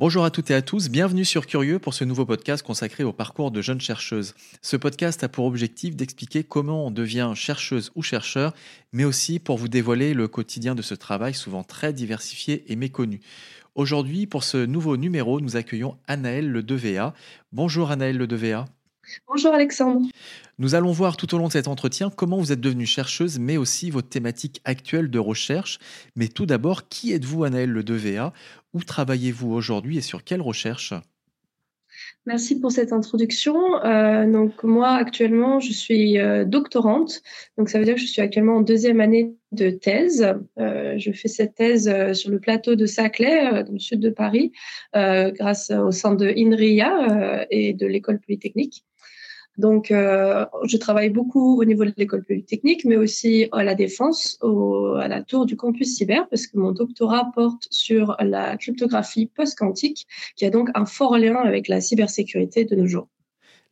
Bonjour à toutes et à tous, bienvenue sur Curieux pour ce nouveau podcast consacré au parcours de jeunes chercheuses. Ce podcast a pour objectif d'expliquer comment on devient chercheuse ou chercheur, mais aussi pour vous dévoiler le quotidien de ce travail souvent très diversifié et méconnu. Aujourd'hui, pour ce nouveau numéro, nous accueillons Anaëlle Le Devea. Bonjour Anaëlle Le Devea. Bonjour Alexandre. Nous allons voir tout au long de cet entretien comment vous êtes devenue chercheuse, mais aussi votre thématique actuelle de recherche. Mais tout d'abord, qui êtes-vous Anaëlle Le Devea Où travaillez-vous aujourd'hui et sur quelle recherche? Merci pour cette introduction. Euh, donc moi actuellement je suis euh, doctorante, donc ça veut dire que je suis actuellement en deuxième année de thèse. Euh, je fais cette thèse sur le plateau de Saclay, dans le sud de Paris, grâce au centre de INRIA et de l'école polytechnique. Donc, euh, je travaille beaucoup au niveau de l'école polytechnique, mais aussi à la défense, au, à la tour du campus cyber, parce que mon doctorat porte sur la cryptographie post-quantique, qui a donc un fort lien avec la cybersécurité de nos jours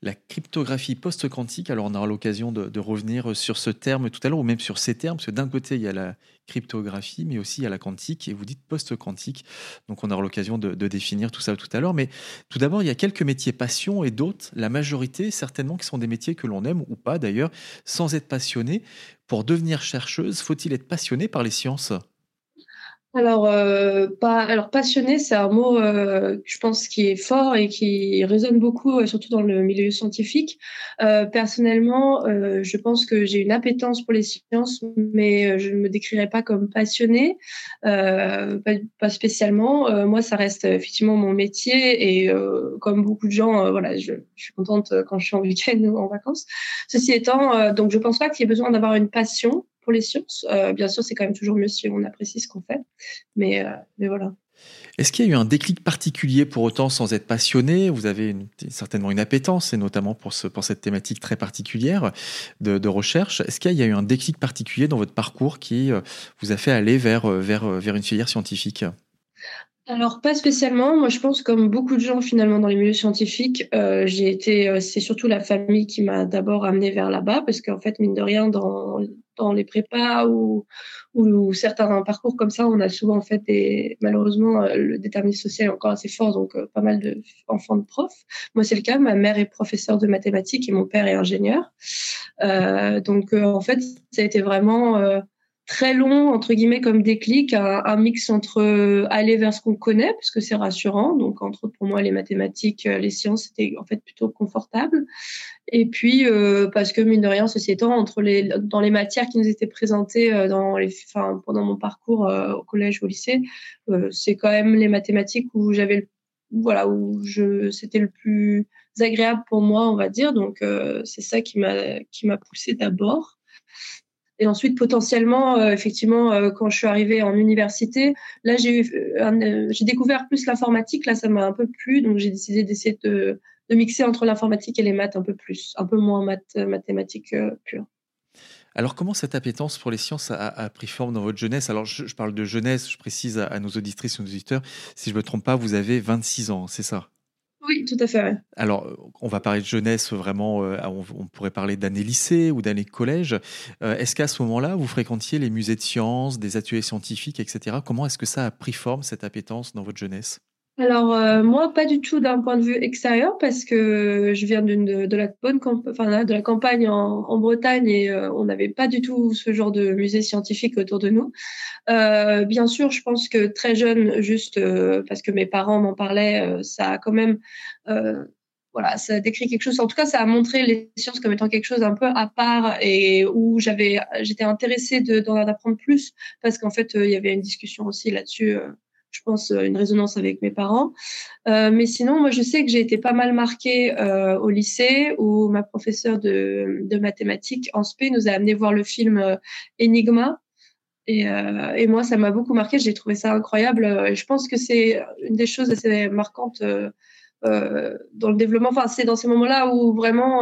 la cryptographie post-quantique. Alors, on aura l'occasion de, revenir sur ce terme tout à l'heure, ou même sur ces termes, parce que d'un côté, il y a la cryptographie, mais aussi il y a la quantique, et vous dites post-quantique. Donc, on aura l'occasion de, définir tout ça tout à l'heure. Mais tout d'abord, il y a quelques métiers passion et d'autres, la majorité, certainement, qui sont des métiers que l'on aime ou pas d'ailleurs, sans être passionné. Pour devenir chercheuse, faut-il être passionné par les sciences? Alors, euh, pas, alors passionné, c'est un mot, euh, je pense, qui est fort et qui résonne beaucoup, euh, surtout dans le milieu scientifique. Euh, personnellement, euh, je pense que j'ai une appétence pour les sciences, mais je ne me décrirais pas comme passionnée, pas, pas, spécialement. moi, ça reste effectivement mon métier et comme beaucoup de gens, voilà, je, je, suis contente quand je suis en week-end ou en vacances. Ceci étant, donc je pense pas qu'il y ait besoin d'avoir une passion pour les sciences. Euh, bien sûr, c'est quand même toujours mieux si on apprécie ce qu'on fait, mais, euh, mais voilà. Est-ce qu'il y a eu un déclic particulier pour autant sans être passionné? Vous avez certainement une appétence, et notamment pour, ce, pour cette thématique très particulière de, de recherche. Est-ce qu'il y a eu un déclic particulier dans votre parcours qui euh, vous a fait aller vers, vers, vers une filière scientifique? Alors pas spécialement. Moi, je pense comme beaucoup de gens finalement dans les milieux scientifiques, euh, j'ai été. C'est surtout la famille qui m'a d'abord amené vers là-bas parce qu'en fait, mine de rien, dans dans les prépas ou, certains parcours comme ça, on a souvent en fait malheureusement euh, le déterminisme social est encore assez fort, donc pas mal de enfants de profs. Moi, c'est le cas. Ma mère est professeure de mathématiques et mon père est ingénieur. donc en fait, ça a été vraiment très long entre guillemets comme déclic, un, un mix entre euh, aller vers ce qu'on connaît parce que c'est rassurant. Donc entre autres pour moi les mathématiques, euh, les sciences c'était en fait plutôt confortable. Et puis euh, parce que mine de rien, ceci étant entre les dans les matières qui nous étaient présentées dans les, enfin pendant mon parcours au collège au lycée, c'est quand même les mathématiques où j'avais voilà où je c'était le plus agréable pour moi on va dire. Donc c'est ça qui m'a qui m'a poussé d'abord. Et ensuite, potentiellement, euh, effectivement, euh, quand je suis arrivée en université, là, j'ai euh, j'ai découvert plus l'informatique. Là, ça m'a un peu plu, donc j'ai décidé d'essayer de, de, mixer entre l'informatique et les maths un peu plus, un peu moins maths, mathématiques pures. Alors, comment cette appétence pour les sciences a, pris forme dans votre jeunesse? Alors, je, parle de jeunesse, je précise à, à nos auditrices et nos auditeurs, si je ne me trompe pas, vous avez 26 ans, c'est ça? Oui, tout à fait. Alors, on va parler de jeunesse vraiment, euh, on, pourrait parler d'année lycée ou d'année collège. Euh, est-ce qu'à ce, moment-là, vous fréquentiez les musées de sciences, des ateliers scientifiques, etc. Comment est-ce que ça a pris forme, cette appétence, dans votre jeunesse? Alors euh, moi pas du tout d'un point de vue extérieur parce que je viens d'une de, la bonne enfin de la campagne en, Bretagne et euh, on n'avait pas du tout ce genre de musée scientifique autour de nous. Euh, bien sûr, je pense que très jeune, juste parce que mes parents m'en parlaient, ça a quand même voilà, ça décrit quelque chose. En tout cas, ça a montré les sciences comme étant quelque chose un peu à part et où j'avais, j'étais intéressée d'en apprendre plus parce qu'en fait, il y avait une discussion aussi là-dessus je pense, une résonance avec mes parents. Euh, mais sinon, moi, je sais que j'ai été pas mal marquée euh, au lycée où ma professeure de, mathématiques en SP nous a amené voir le film euh, Enigma. Et, euh, et moi, ça m'a beaucoup marqué. J'ai trouvé ça incroyable. Je pense que c'est une des choses assez marquantes euh, dans le développement. Enfin, c'est dans ces moments-là où vraiment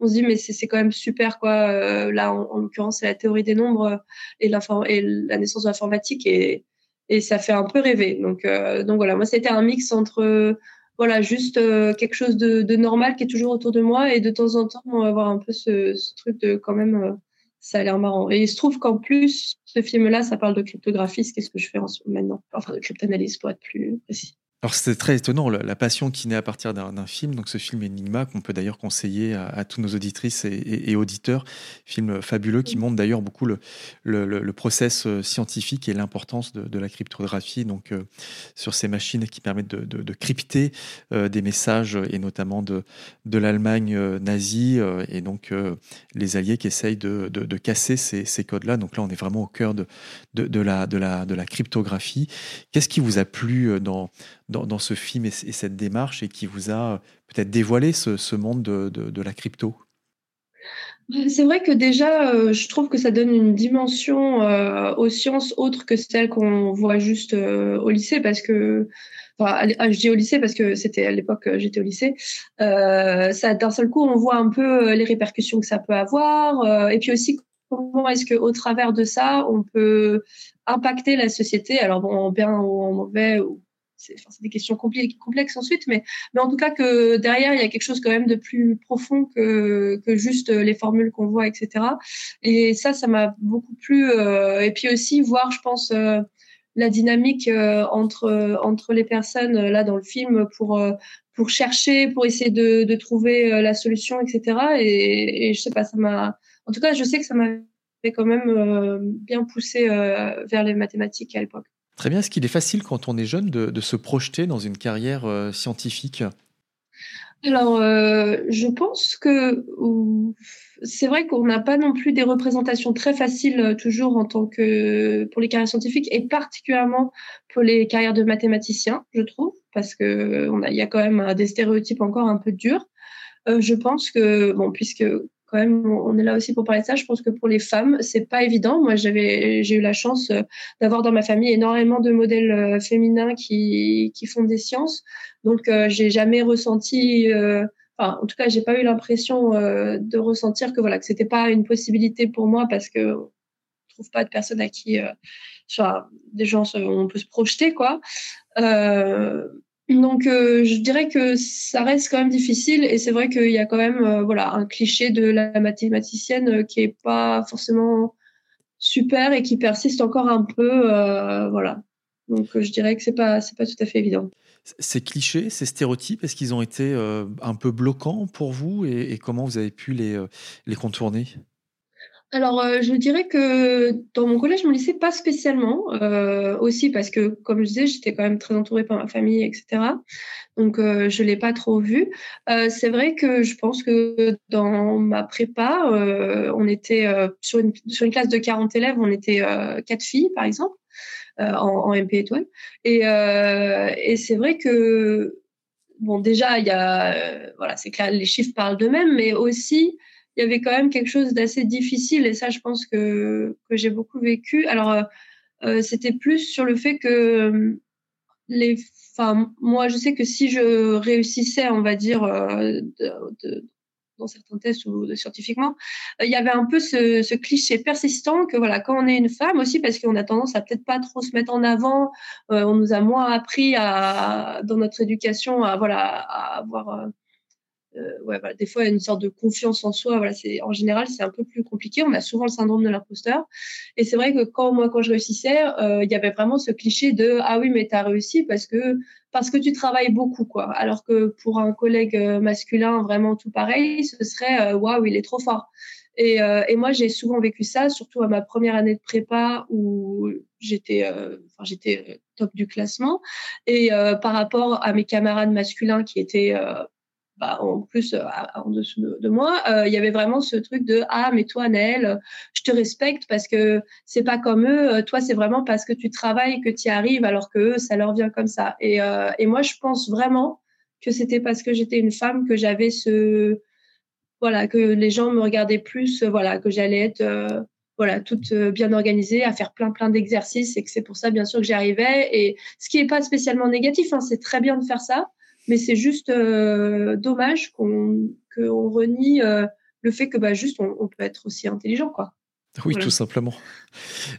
on se dit mais c'est quand même super quoi. là, en, l'occurrence, c'est la théorie des nombres et, et la naissance de l'informatique et et ça fait un peu rêver. Donc, euh, donc voilà, moi c'était un mix entre voilà juste euh, quelque chose de, normal qui est toujours autour de moi et de temps en temps avoir un peu ce, ce truc de quand même euh, ça a l'air marrant. Et il se trouve qu'en plus ce film-là, ça parle de cryptographie, ce qu'est-ce que je fais en ce moment maintenant, enfin de cryptanalyse pour être plus précis. Alors c'était très étonnant, la passion qui naît à partir d'un film, donc ce film Enigma qu'on peut d'ailleurs conseiller à, tous nos auditrices et, auditeurs, film fabuleux qui montre d'ailleurs beaucoup le, le, process euh, scientifique et l'importance de, la cryptographie, donc euh, sur ces machines qui permettent de, crypter euh, des messages et notamment de, de l'Allemagne nazie et donc les alliés qui essayent de, casser ces, ces codes-là. Donc là on est vraiment au cœur de, de, la, de, la, de la cryptographie. Qu'est-ce qui vous a plu dans dans, ce film et, cette démarche et qui vous a peut-être dévoilé ce, monde de, la crypto? C'est vrai que déjà, euh, je trouve que ça donne une dimension euh, aux sciences autre que celle qu'on voit juste euh, au lycée, parce que, enfin, je dis au lycée parce que c'était à l'époque j'étais au lycée. ça, d'un seul coup, on voit un peu les répercussions que ça peut avoir, et puis aussi comment est-ce que au travers de ça, on peut impacter la société, alors bon, en bien ou en mauvais, ou c'est des questions complexes ensuite, mais, mais en tout cas que derrière, il y a quelque chose quand même de plus profond que, que juste les formules qu'on voit, etc. Et ça, ça m'a beaucoup plu. Euh, et puis aussi voir, je pense, euh, la dynamique euh, entre, entre les personnes là dans le film pour, pour chercher, pour essayer de, de trouver la solution, etc. Et, et je sais pas, ça m'a... En tout cas, je sais que ça m'a quand même bien poussé vers les mathématiques à l'époque. Très bien. Est-ce qu'il est facile quand on est jeune de, se projeter dans une carrière euh, scientifique? Alors, euh, je pense que c'est vrai qu'on n'a pas non plus des représentations très faciles euh, toujours en tant que pour les carrières scientifiques et particulièrement pour les carrières de mathématiciens, je trouve, parce que y a quand même des stéréotypes encore un peu durs. je pense que bon, puisque on est là aussi pour parler de ça. Je pense que pour les femmes, c'est pas évident. Moi, j'avais, j'ai eu la chance euh, d'avoir dans ma famille énormément de modèles euh, féminins qui, font des sciences. Donc, euh, j'ai jamais ressenti, en tout cas, j'ai pas eu l'impression de ressentir que voilà, que c'était pas une possibilité pour moi parce que trouve pas de personnes à qui, soit des gens, on peut se projeter, quoi. Donc, euh, je dirais que ça reste quand même difficile et c'est vrai qu'il y a quand même euh, voilà un cliché de la mathématicienne euh, qui est pas forcément super et qui persiste encore un peu, voilà. Donc, je dirais que c'est pas pas tout à fait évident. Ces clichés, ces stéréotypes, est-ce qu'ils ont été un peu bloquants pour vous et, et comment vous avez pu les les contourner? Alors, euh, je dirais que dans mon collège, mon lycée, pas spécialement. Euh, aussi parce que, comme je disais, j'étais quand même très entourée par ma famille, etc. Donc, euh, je l'ai pas trop vu. C'est vrai que je pense que dans ma prépa, on était sur, une, classe de 40 élèves, on était quatre filles, par exemple, en, en, MP étoile. Et, et c'est vrai que, bon, déjà, il y a, voilà, c'est clair, les chiffres parlent d'eux-mêmes, mais aussi il y avait quand même quelque chose d'assez difficile et ça, je pense que, que j'ai beaucoup vécu. Alors, euh, euh c'était plus sur le fait que euh, les, enfin, moi, je sais que si je réussissais, on va dire, euh, de, de, dans certains tests ou de, scientifiquement, il y avait un peu ce, ce, cliché persistant que voilà, quand on est une femme aussi, parce qu'on a tendance à peut-être pas trop se mettre en avant, on nous a moins appris à, dans notre éducation à voilà, à avoir euh, ouais, voilà, des fois, une sorte de confiance en soi. Voilà, c'est en général, c'est un peu plus compliqué. On a souvent le syndrome de l'imposteur. Et c'est vrai que quand moi, quand je réussissais, euh, il y avait vraiment ce cliché de ah oui, mais tu as réussi parce que parce que tu travailles beaucoup, quoi. Alors que pour un collègue euh, masculin, vraiment tout pareil, ce serait waouh, il est trop fort. Et, euh, et, moi, j'ai souvent vécu ça, surtout à ma première année de prépa où j'étais, euh, enfin, j'étais top du classement. Et euh, par rapport à mes camarades masculins qui étaient bah, en plus en dessous de, moi, il y avait vraiment ce truc de ah mais toi Naël, je te respecte parce que c'est pas comme eux, toi c'est vraiment parce que tu travailles que tu y arrives alors que eux ça leur vient comme ça. Et, moi je pense vraiment que c'était parce que j'étais une femme que j'avais ce voilà que les gens me regardaient plus voilà que j'allais être voilà, toute euh, bien organisée, à faire plein plein d'exercices et que c'est pour ça bien sûr que j'y arrivais. Et ce qui n'est pas spécialement négatif, hein, c'est très bien de faire ça, mais c'est juste euh, dommage qu'on qu'on renie euh, le fait que bah juste on, peut être aussi intelligent quoi. Oui, tout simplement.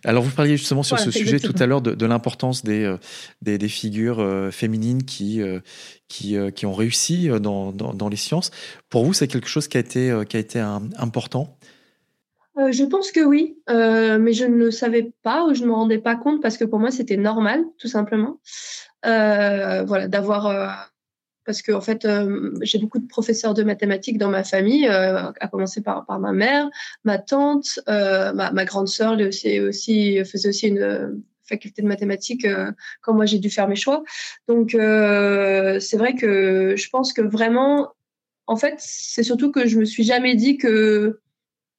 Alors, vous parliez justement sur ce sujet tout à l'heure de, l'importance des, des, des, figures féminines qui, qui, qui, ont réussi dans, dans, dans, les sciences. Pour vous, c'est quelque chose qui a été, qui a été important? Euh, je pense que oui, euh, mais je ne le savais pas ou je ne me rendais pas compte parce que pour moi c'était normal, tout simplement. Euh, voilà, d'avoir parce que en fait j'ai beaucoup de professeurs de mathématiques dans ma famille, à commencer par, par ma mère, ma tante, ma, ma, grande sœur aussi, aussi faisait aussi une faculté de mathématiques quand moi j'ai dû faire mes choix. Donc c'est vrai que je pense que vraiment, en fait, c'est surtout que je me suis jamais dit que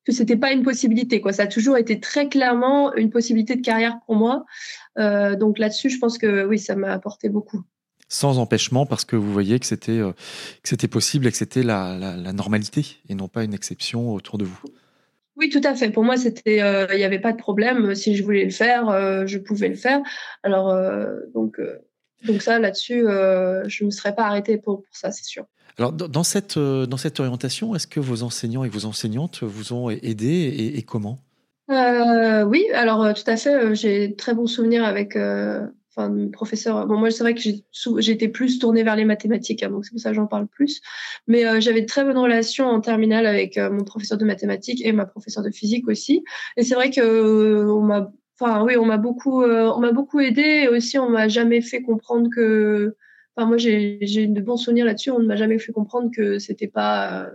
que c'était pas une possibilité. Quoi. Ça a toujours été très clairement une possibilité de carrière pour moi. Euh, donc là-dessus, je pense que oui, ça m'a apporté beaucoup. Sans empêchement, parce que vous voyez que c'était euh, que c'était possible et que c'était la, la, normalité et non pas une exception autour de vous. Oui, tout à fait. Pour moi, c'était, euh, il n'y avait pas de problème. Si je voulais le faire, je pouvais le faire. Alors, donc, donc ça, là-dessus, je ne me serais pas arrêtée pour, pour ça, c'est sûr. Alors, dans cette, euh, dans cette orientation, est-ce que vos enseignants et vos enseignantes vous ont aidé et, comment? Euh, Oui, alors euh, tout à fait. J'ai très bons souvenirs avec enfin, professeur. Bon, moi, c'est vrai que été plus tournée vers les mathématiques, hein, donc c'est pour ça que j'en parle plus. Mais j'avais de très bonnes relations en terminale avec mon professeur de mathématiques et ma professeure de physique aussi. Et c'est vrai que on m'a, enfin oui, on m'a beaucoup, on m'a beaucoup aidé. Et aussi, on m'a jamais fait comprendre que moi, j'ai de bons souvenirs là-dessus. On ne m'a jamais fait comprendre que c'était pas,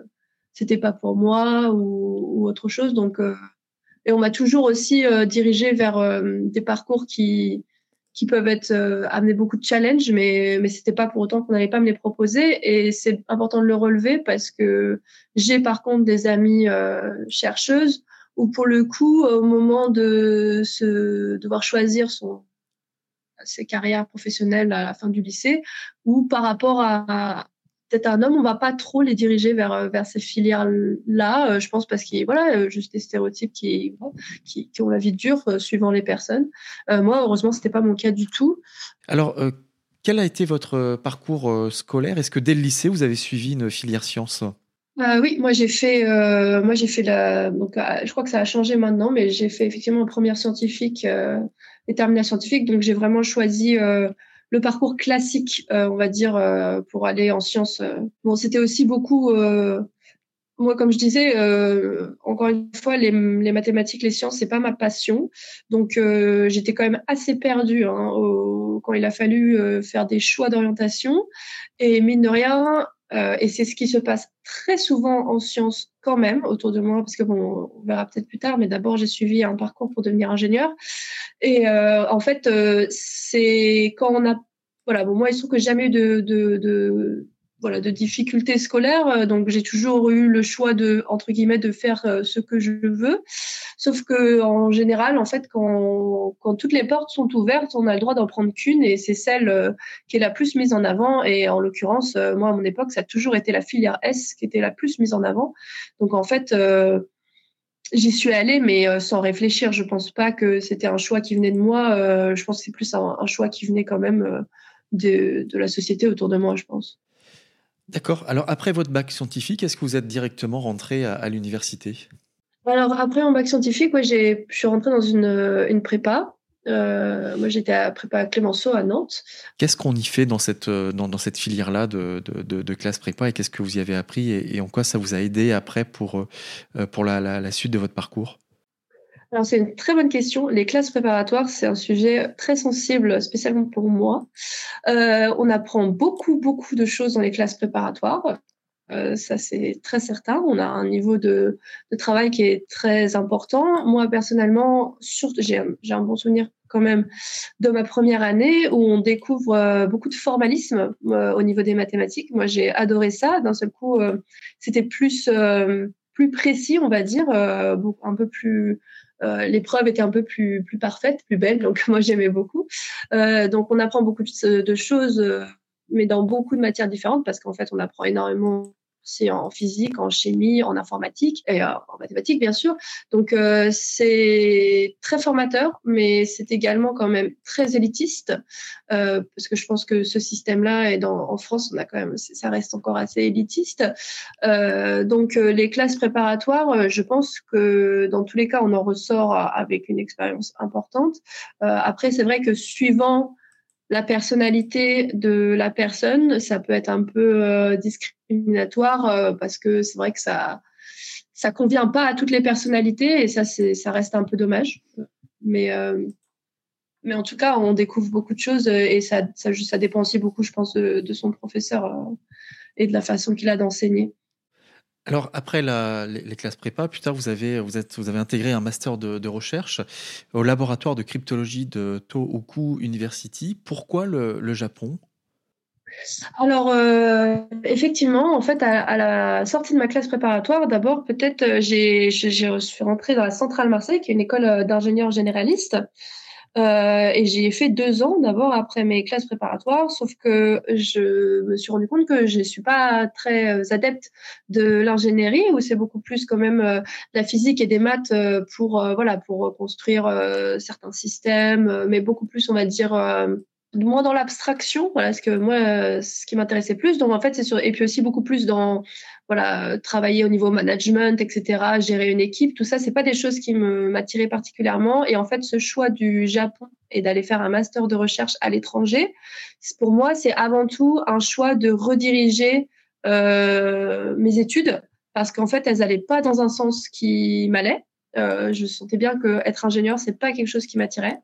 c'était pas pour moi ou, autre chose. Donc, euh, et on m'a toujours aussi euh, dirigé vers euh, des parcours qui, qui peuvent être amener beaucoup de challenges, mais mais c'était pas pour autant qu'on n'allait pas me les proposer. Et c'est important de le relever parce que j'ai par contre des amies chercheuses où pour le coup, au moment de se devoir choisir son ses carrières professionnelles à la fin du lycée, ou par rapport à, peut-être un homme, on va pas trop les diriger vers vers ces filières-là. Euh, je pense parce qu'il y a voilà euh, juste des stéréotypes qui qui, qui ont la vie dure euh, suivant les personnes. moi, heureusement, c'était pas mon cas du tout. Alors. quel a été votre parcours scolaire? Est-ce que dès le lycée, vous avez suivi une filière sciences? Oui, moi j'ai fait, moi j'ai fait la, donc je crois que ça a changé maintenant, mais j'ai fait effectivement une première scientifique les terminales scientifiques. Donc, j'ai vraiment choisi euh, le parcours classique, euh, on va dire, euh, pour aller en sciences. Bon, c'était aussi beaucoup moi, comme je disais, encore une fois, les, mathématiques, les sciences, c'est pas ma passion. Donc, j'étais quand même assez perdue hein, quand il a fallu faire des choix d'orientation. Et mine de rien, euh, et c'est ce qui se passe très souvent en sciences quand même autour de moi, parce que bon, on verra peut-être plus tard, mais d'abord j'ai suivi un parcours pour devenir ingénieur. Et euh, en fait, euh, c'est quand on a, voilà, bon moi il se trouve que j'ai jamais eu de, de, de voilà de difficultés scolaires euh, donc j'ai toujours eu le choix de entre guillemets de faire euh, ce que je veux sauf que en général en fait quand toutes les portes sont ouvertes on a le droit d'en prendre qu'une et c'est celle euh, qui est la plus mise en avant et en l'occurrence moi à mon époque ça a toujours été la filière S qui était la plus mise en avant donc en fait J'y suis allée, mais sans réfléchir. Je pense pas que c'était un choix qui venait de moi. je pense que c'est plus un, choix qui venait quand même de la société autour de moi, je pense. D'accord. Alors après votre bac scientifique, est-ce que vous êtes directement rentré à, l'université? Alors après mon bac scientifique, moi je suis rentrée dans une, une prépa. Euh, moi j'étais à prépa Clémenceau à Nantes. Qu'est-ce qu'on y fait dans cette, dans, dans cette filière-là de, de, de, classe prépa et qu'est-ce que vous y avez appris et, en quoi ça vous a aidé après pour, euh, pour la, la suite de votre parcours? Alors c'est une très bonne question. Les classes préparatoires, c'est un sujet très sensible, spécialement pour moi. Euh, on apprend beaucoup, beaucoup de choses dans les classes préparatoires. Euh, ça, c'est très certain. On a un niveau de, de, travail qui est très important. Moi, personnellement, j'ai un bon souvenir quand même de ma première année où on découvre beaucoup de formalisme au niveau des mathématiques. Moi, j'ai adoré ça. D'un seul coup, c'était plus plus précis, on va dire, un peu plus l'épreuve était un peu plus plus parfaite, plus belle. Donc moi j'aimais beaucoup. donc on apprend beaucoup de, de choses, mais dans beaucoup de matières différentes parce qu'en fait on apprend énormément c'est en physique, en chimie, en informatique et euh, en mathématiques bien sûr. Donc euh, c'est très formateur, mais c'est également quand même très élitiste euh, parce que je pense que ce système-là et en France on a quand même ça reste encore assez élitiste. donc les classes préparatoires, je pense que dans tous les cas on en ressort avec une expérience importante. après c'est vrai que suivant la personnalité de la personne, ça peut être un peu euh, discriminatoire euh, parce que c'est vrai que ça ça convient pas à toutes les personnalités et ça c'est ça reste un peu dommage. Mais euh, mais en tout cas, on découvre beaucoup de choses et ça ça, dépend aussi beaucoup, je pense, de son professeur et de la façon qu'il a d'enseigner. Alors, après les, classes prépa, plus tard, vous avez, vous êtes, vous avez intégré un master de, recherche au laboratoire de cryptologie de Tohoku University. Pourquoi le, Japon? Alors, euh, effectivement, en fait, à, la sortie de ma classe préparatoire, d'abord, peut-être, euh, j'ai, je suis rentrée dans la Centrale Marseille, qui est une école euh, d'ingénieurs généralistes. Euh, et j'ai fait deux ans d'abord après mes classes préparatoires, sauf que je me suis rendu compte que je ne suis pas très euh, adepte de l'ingénierie, où c'est beaucoup plus quand même euh, la physique et des maths pour voilà pour construire certains systèmes, mais beaucoup plus on va dire moins dans l'abstraction voilà ce que moi ce qui m'intéressait plus. Donc en fait c'est sur et puis aussi beaucoup plus dans voilà travailler au niveau management etc gérer une équipe tout ça c'est pas des choses qui me m'attiraient particulièrement. Et en fait ce choix du Japon et d'aller faire un master de recherche à l'étranger pour moi c'est avant tout un choix de rediriger euh, mes études parce qu'en fait elles allaient pas dans un sens qui m'allait. Euh, je sentais bien que être ingénieur c'est pas quelque chose qui m'attirait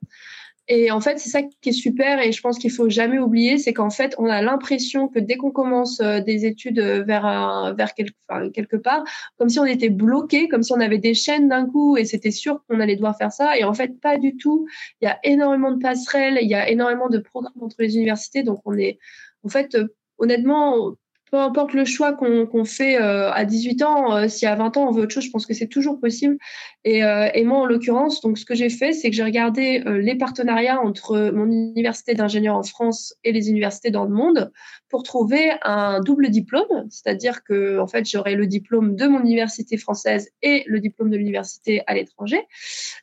et en fait, c'est ça qui est super et je pense qu'il faut jamais oublier, c'est qu'en fait, on a l'impression que dès qu'on commence euh, des études euh, vers vers quelque, quelque part, comme si on était bloqué, comme si on avait des chaînes d'un coup et c'était sûr qu'on allait devoir faire ça. Et en fait, pas du tout. Il y a énormément de passerelles, il y a énormément de programmes entre les universités, donc on est, en fait, euh, honnêtement, peu importe le choix qu'on fait euh, à 18 ans, euh, si à 20 ans on veut autre chose, je pense que c'est toujours possible. Et, euh, et, moi, en l'occurrence, donc ce que j'ai fait, c'est que j'ai regardé les partenariats entre mon université d'ingénieur en France et les universités dans le monde pour trouver un double diplôme, c'est-à-dire que en fait j'aurais le diplôme de mon université française et le diplôme de l'université à l'étranger,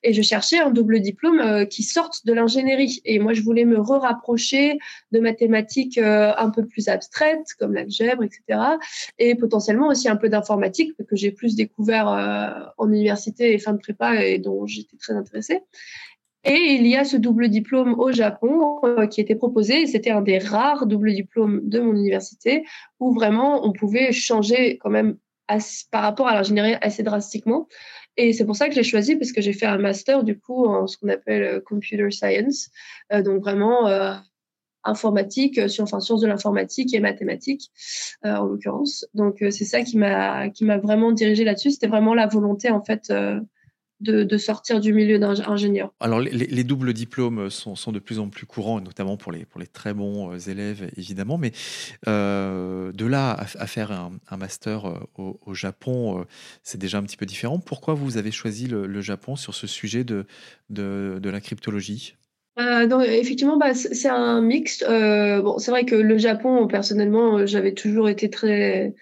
et je cherchais un double diplôme euh, qui sorte de l'ingénierie. Et moi je voulais me re-rapprocher de mathématiques euh, un peu plus abstraites comme l'algèbre, etc. Et potentiellement aussi un peu d'informatique que j'ai plus découvert euh, en université et fin de prépa et dont j'étais très intéressée. Et il y a ce double diplôme au Japon euh, qui était proposé. C'était un des rares doubles diplômes de mon université où vraiment on pouvait changer quand même par rapport à l'ingénierie assez drastiquement. Et c'est pour ça que j'ai choisi parce que j'ai fait un master du coup en ce qu'on appelle euh, computer science, euh, donc vraiment informatique, sur, enfin sciences de l'informatique et mathématiques en l'occurrence. Donc c'est ça qui m'a qui m'a vraiment dirigé là-dessus. C'était vraiment la volonté en fait de, sortir du milieu d'ingénieur. Alors, les, doubles diplômes sont, de plus en plus courants, notamment pour les, pour les très bons euh, élèves, évidemment. Mais euh, de là à, faire un, master euh, au, Japon, c'est déjà un petit peu différent. Pourquoi vous avez choisi le, Japon sur ce sujet de, de, la cryptologie? Effectivement, bah, c'est un mix. bon, c'est vrai que le Japon, personnellement, j'avais toujours été très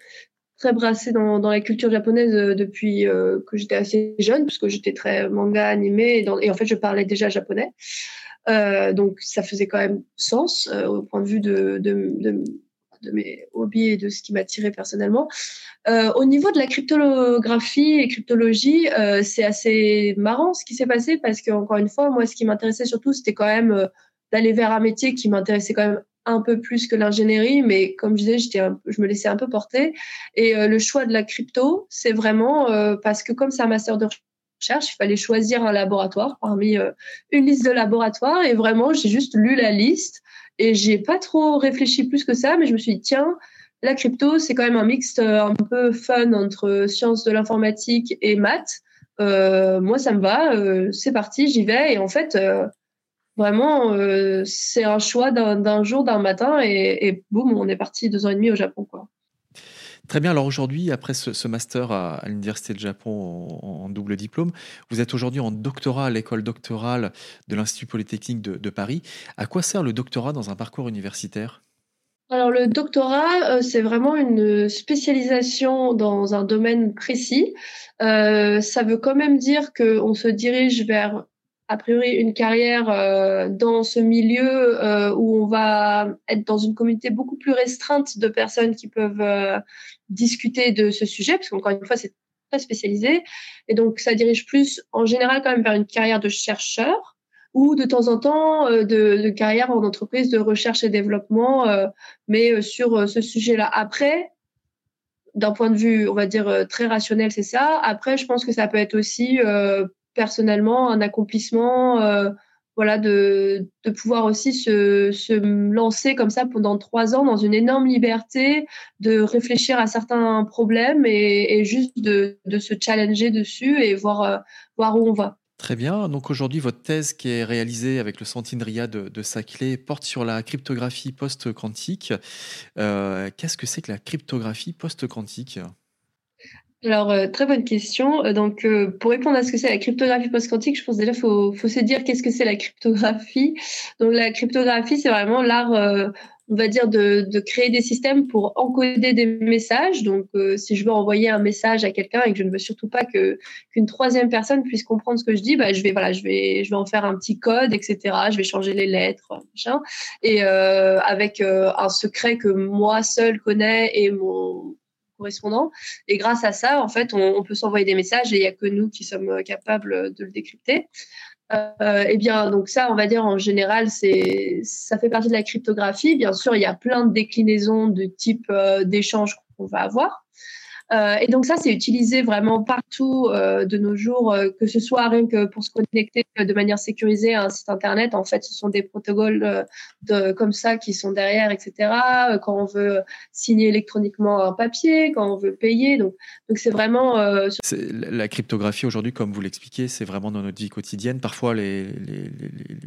très brassée dans, la culture japonaise euh, depuis euh, que j'étais assez jeune, parce que j'étais très manga, animé, et, en fait, je parlais déjà japonais. Euh, donc, ça faisait quand même sens au point de vue de, de, mes hobbies et de ce qui m'attirait personnellement. Au niveau de la cryptographie et cryptologie, c'est assez marrant ce qui s'est passé parce que encore une fois, moi, ce qui m'intéressait surtout, c'était quand même d'aller vers un métier qui m'intéressait quand même un peu plus que l'ingénierie, mais comme je disais, j'étais je me laissais un peu porter. Et euh, le choix de la crypto, c'est vraiment euh, parce que comme c'est un master de recherche, il fallait choisir un laboratoire parmi euh, une liste de laboratoires. Et vraiment, j'ai juste lu la liste et j'ai pas trop réfléchi plus que ça, mais je me suis dit, tiens, la crypto, c'est quand même un mixte un peu fun entre sciences de l'informatique et maths. moi, ça me va, c'est parti, j'y vais. Et en fait, vraiment, c'est un choix d'un jour, d'un matin, et, et, boum, on est parti deux ans et demi au Japon, quoi. Très bien. Alors aujourd'hui, après ce, master à, l'Université de Japon en, double diplôme, vous êtes aujourd'hui en doctorat à l'école doctorale de l'Institut Polytechnique de, Paris. À quoi sert le doctorat dans un parcours universitaire? Alors le doctorat, euh, c'est vraiment une spécialisation dans un domaine précis. Euh, ça veut quand même dire qu'on se dirige vers a priori une carrière euh, dans ce milieu euh, où on va être dans une communauté beaucoup plus restreinte de personnes qui peuvent euh, discuter de ce sujet, parce qu'encore une fois, c'est très spécialisé. Et donc, ça dirige plus en général quand même vers une carrière de chercheur ou de temps en temps de, de, carrière en entreprise de recherche et développement, mais sur ce sujet-là. Après, d'un point de vue, on va dire, très rationnel, c'est ça. Après, je pense que ça peut être aussi personnellement un accomplissement euh, voilà de, de pouvoir aussi se, se lancer comme ça pendant trois ans dans une énorme liberté de réfléchir à certains problèmes et, juste de, de, se challenger dessus et voir euh, voir où on va. Très bien. Donc aujourd'hui, votre thèse qui est réalisée avec le Centinria de, de Saclay porte sur la cryptographie post-quantique. Euh, Qu'est-ce que c'est que la cryptographie post-quantique? Alors, euh, très bonne question. Euh, donc, euh, pour répondre à ce que c'est la cryptographie post-quantique, je pense déjà faut faut se dire qu'est-ce que c'est la cryptographie. Donc, la cryptographie, c'est vraiment l'art, on va dire, de, de créer des systèmes pour encoder des messages. Donc, si je veux envoyer un message à quelqu'un et que je ne veux surtout pas que qu'une troisième personne puisse comprendre ce que je dis, bah, je vais voilà, je vais je vais en faire un petit code, etc. Je vais changer les lettres, machin, et avec un secret que moi seul connais et mon correspondant. Et grâce à ça, en fait, on, peut s'envoyer des messages et il n'y a que nous qui sommes euh, capables de le décrypter. Euh, eh bien, donc ça, on va dire en général, ça fait partie de la cryptographie. Bien sûr, il y a plein de déclinaisons de type euh, d'échange qu'on va avoir. Euh, et donc ça, c'est utilisé vraiment partout euh, de nos jours, euh, que ce soit rien que pour se connecter de manière sécurisée à un site internet. En fait, ce sont des protocoles comme ça qui sont derrière, etc. Quand on veut signer électroniquement un papier, quand on veut payer, donc c'est vraiment. La cryptographie aujourd'hui, comme vous l'expliquez, c'est vraiment dans notre vie quotidienne. Parfois,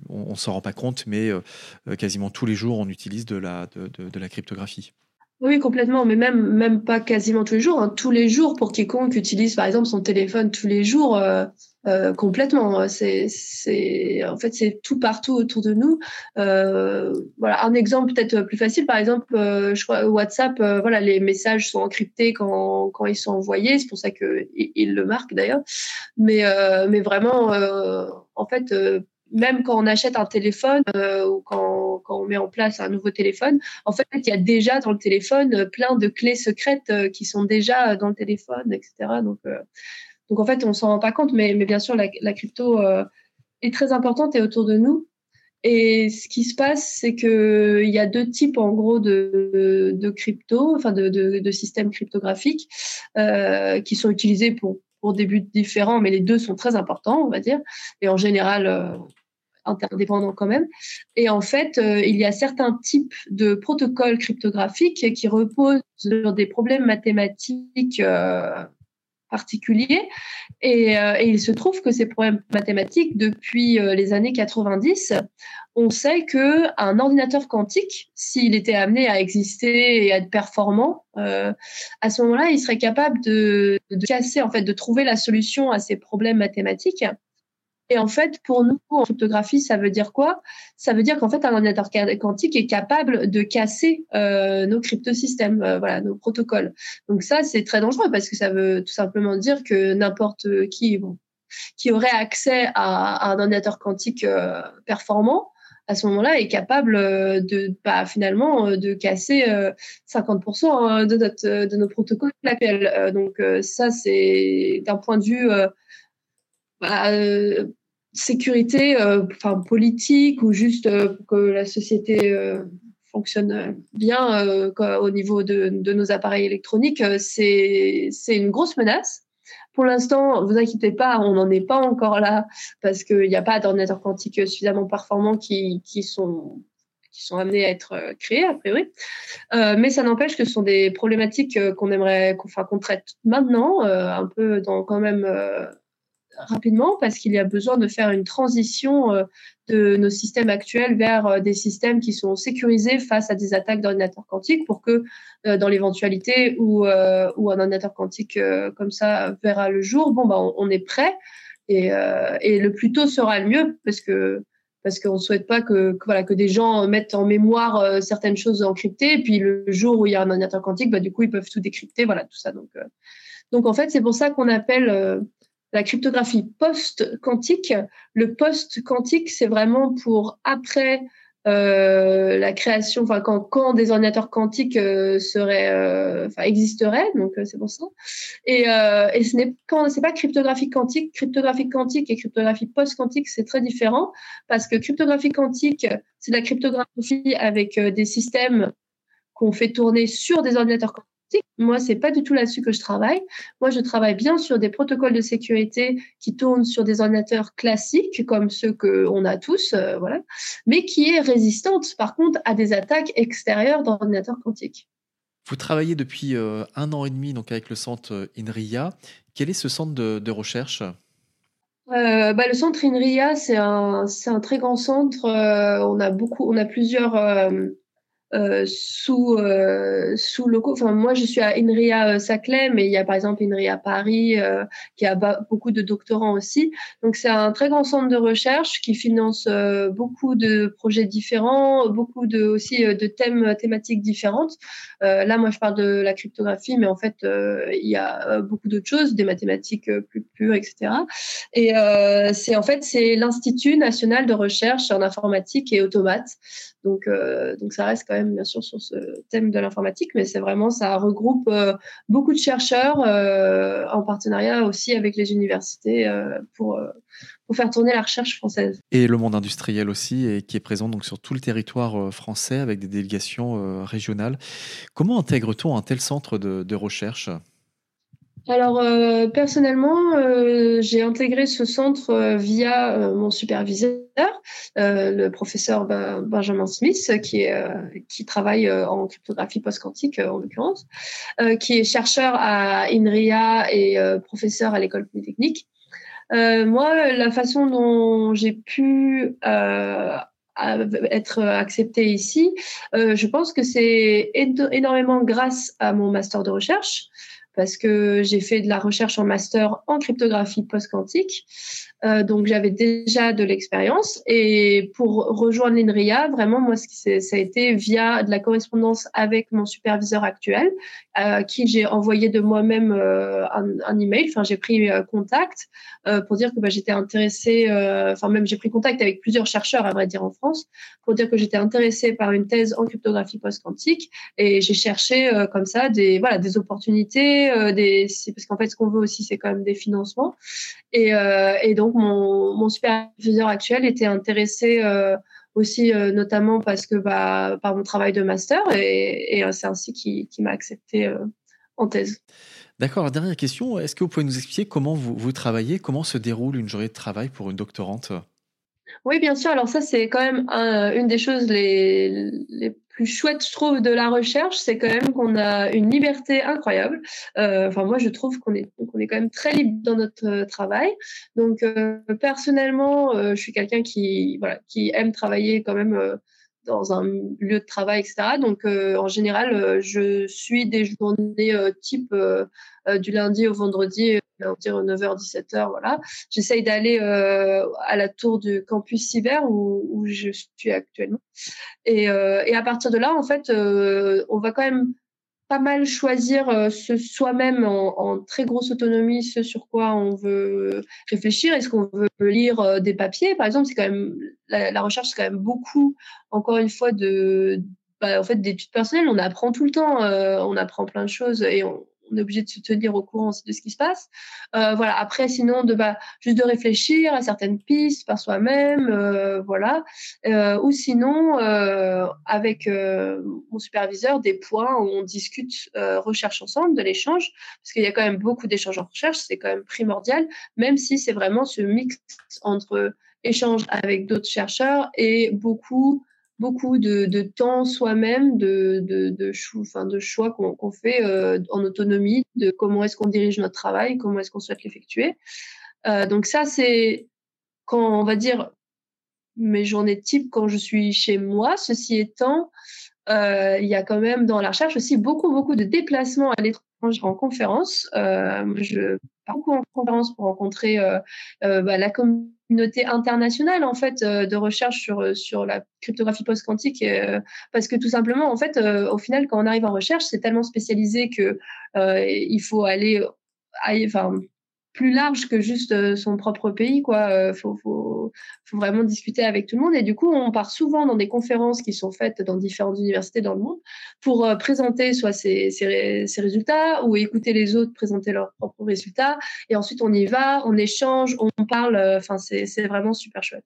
on, ne s'en rend pas compte, mais quasiment tous les jours, on utilise de la cryptographie. Oui, complètement, mais même même pas quasiment tous les jours. Hein. Tous les jours, pour quiconque utilise par exemple son téléphone tous les jours, euh, euh, complètement. C'est c'est en fait c'est tout partout autour de nous. Euh, voilà, un exemple peut-être plus facile, par exemple, je crois WhatsApp. voilà, les messages sont encryptés quand quand ils sont envoyés. C'est pour ça que il, le marque d'ailleurs. Mais mais vraiment, en fait même quand on achète un téléphone euh, ou quand, quand, on met en place un nouveau téléphone, en fait, il y a déjà dans le téléphone euh, plein de clés secrètes euh, qui sont déjà dans le téléphone, etc. Donc, donc en fait, on s'en rend pas compte, mais, mais bien sûr, la, crypto est très importante et autour de nous. Et ce qui se passe, c'est que il y a deux types en gros de, de crypto, enfin de, de, systèmes cryptographiques qui sont utilisés pour pour des buts différents, mais les deux sont très importants, on va dire, et en général euh, interdépendants quand même. Et en fait, euh, il y a certains types de protocoles cryptographiques qui reposent sur des problèmes mathématiques euh, particuliers. Et, et, il se trouve que ces problèmes mathématiques, depuis les années 90, on sait que un ordinateur quantique, s'il était amené à exister et à être performant, euh, à ce moment-là, il serait capable de, casser, en fait, de trouver la solution à ces problèmes mathématiques. Et en fait, pour nous, en cryptographie, ça veut dire quoi? Ça veut dire qu'en fait, un ordinateur quantique est capable de casser euh, nos cryptosystèmes, euh, voilà, nos protocoles. Donc ça, c'est très dangereux parce que ça veut tout simplement dire que n'importe qui, bon, qui aurait accès à, un ordinateur quantique euh, performant à ce moment-là est capable euh, de bah, finalement euh, de casser 50% euh, hein, de notre de nos protocoles. Donc ça c'est d'un point de vue bah, sécurité, enfin politique ou juste que la société fonctionne bien au niveau de, nos appareils électroniques, c'est une grosse menace. Pour l'instant, vous inquiétez pas, on n'en est pas encore là parce qu'il n'y a pas d'ordinateurs quantiques suffisamment performants qui, qui sont qui sont amenés à être euh, créés a priori. Euh, mais ça n'empêche que ce sont des problématiques euh, qu'on aimerait, qu'on qu'on traite maintenant, euh, un peu dans quand même rapidement parce qu'il y a besoin de faire une transition de nos systèmes actuels vers des systèmes qui sont sécurisés face à des attaques d'ordinateurs quantiques pour que dans l'éventualité où, où un ordinateur quantique comme ça verra le jour, bon, bah, on, est prêt et, et le plus tôt sera le mieux parce que parce qu'on ne souhaite pas que, voilà, que des gens mettent en mémoire euh, certaines choses encryptées, et puis le jour où il y a un ordinateur quantique, bah, du coup, ils peuvent tout décrypter, voilà, tout ça. Donc, euh, donc en fait, c'est pour ça qu'on appelle euh, la cryptographie post-quantique. Le post-quantique, c'est vraiment pour après euh, la création, enfin quand, quand des ordinateurs quantiques euh, seraient, euh, existeraient, donc c'est pour ça. Et, et ce n'est pas cryptographie quantique, cryptographie quantique et cryptographie post-quantique, c'est très différent parce que cryptographie quantique, c'est la cryptographie avec des systèmes qu'on fait tourner sur des ordinateurs quantiques moi, c'est pas du tout là-dessus que je travaille. Moi, je travaille bien sur des protocoles de sécurité qui tournent sur des ordinateurs classiques, comme ceux qu'on a tous, euh, voilà, mais qui est résistante, par contre, à des attaques extérieures d'ordinateurs quantiques. Vous travaillez depuis euh, un an et demi donc avec le centre euh, INRIA. Quel est ce centre de, recherche? Bah, le centre INRIA, c'est un, un, très grand centre. on a beaucoup, on a plusieurs euh, sous euh, sous. Enfin, moi, je suis à INRIA euh, Saclay, mais il y a par exemple INRIA Paris qui a beaucoup de doctorants aussi. Donc, c'est un très grand centre de recherche qui finance beaucoup de projets différents, beaucoup de aussi de thèmes thématiques différentes. là, moi, je parle de la cryptographie, mais en fait, il y a beaucoup d'autres choses, des mathématiques plus pures, etc. Et c'est en fait c'est l'Institut national de recherche en informatique et automate. Donc, donc ça reste quand même bien sûr sur ce thème de l'informatique, mais c'est vraiment, ça regroupe euh, beaucoup de chercheurs euh, en partenariat aussi avec les universités euh, pour, pour faire tourner la recherche française. Et le monde industriel aussi, et qui est présent donc sur tout le territoire français avec des délégations régionales. Comment intègre-t-on un tel centre de recherche? Alors euh, personnellement, euh, j'ai intégré ce centre euh, via mon superviseur, le professeur Benjamin Smith, qui est qui travaille en cryptographie post-quantique en l'occurrence, qui est chercheur à INRIA et professeur à l'école polytechnique. moi, la façon dont j'ai pu être acceptée ici, je pense que c'est énormément grâce à mon master de recherche parce que j'ai fait de la recherche en master en cryptographie post-quantique. Euh, donc j'avais déjà de l'expérience et pour rejoindre l'INRIA, vraiment moi ça a été via de la correspondance avec mon superviseur actuel, à qui j'ai envoyé de moi-même euh, un, un, email. Enfin j'ai pris euh, contact euh, pour dire que bah, j'étais intéressée. Euh, enfin même j'ai pris contact avec plusieurs chercheurs à vrai dire en France pour dire que j'étais intéressée par une thèse en cryptographie post-quantique et j'ai cherché comme ça des voilà des opportunités, des parce qu'en fait ce qu'on veut aussi c'est quand même des financements et, et donc mon, superviseur actuel était intéressé euh, aussi euh, notamment parce que bah, par mon travail de master et, euh, c'est ainsi qu'il m'a accepté en thèse. D'accord. Dernière question. Est-ce que vous pouvez nous expliquer comment vous travaillez, comment se déroule une journée de travail pour une doctorante? Oui, bien sûr. Alors ça, c'est quand même une des choses les, les plus chouettes, je trouve, de la recherche, c'est quand même qu'on a une liberté incroyable. Euh, enfin, moi, je trouve qu'on est, qu'on est quand même très libre dans notre euh, travail. Donc, euh, personnellement, je suis quelqu'un qui, voilà, qui aime travailler quand même dans un lieu de travail, etc. Donc, en général, je suis des journées type du lundi au vendredi on va dire 9h, 17h, voilà. J'essaye d'aller euh, à la tour du campus cyber où, je suis actuellement. Et, euh, et, à partir de là, en fait, euh, on va quand même pas mal choisir ce soi-même en, très grosse autonomie, ce sur quoi on veut réfléchir. Est-ce qu'on veut lire des papiers, par exemple C'est quand même la, recherche, c'est quand même beaucoup, encore une fois, bah, en fait d'études personnelles. On apprend tout le temps, on apprend plein de choses et on, on est obligé de se tenir au courant de ce qui se passe. Euh, voilà. Après, sinon, de bah, juste de réfléchir à certaines pistes par soi-même, euh, voilà. Euh, ou sinon, avec mon superviseur, des points où on discute recherche ensemble, de l'échange, parce qu'il y a quand même beaucoup d'échanges en recherche, c'est quand même primordial, même si c'est vraiment ce mix entre échange avec d'autres chercheurs et beaucoup beaucoup de, temps soi-même, de, choix qu'on fait euh, en autonomie, de comment est-ce qu'on dirige notre travail, comment est-ce qu'on souhaite l'effectuer. donc ça, c'est quand on va dire mes journées type quand je suis chez moi. Ceci étant, euh, il y a quand même dans la recherche aussi beaucoup, beaucoup de déplacements à l'étranger en conférence. Euh, je pars beaucoup en conférence pour rencontrer euh, euh bah, la communauté internationale en fait euh, de recherche sur sur la cryptographie post-quantique parce que tout simplement en fait au final quand on arrive en recherche c'est tellement spécialisé que il faut aller enfin plus large que juste euh, son propre pays. Quoi. Euh, faut, vraiment discuter avec tout le monde. Et du coup, on part souvent dans des conférences qui sont faites dans différentes universités dans le monde pour euh, présenter soit ses, résultats ou écouter les autres présenter leurs propres résultats. Et ensuite, on y va, on échange, on parle. Enfin, c'est vraiment super chouette.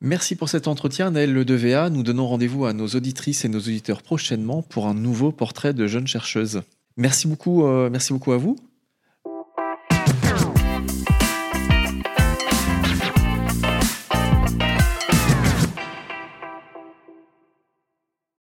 Merci pour cet entretien, Naël Le DVA. Nous donnons rendez-vous à nos auditrices et nos auditeurs prochainement pour un nouveau portrait de jeune chercheuse. Merci beaucoup, merci beaucoup à vous.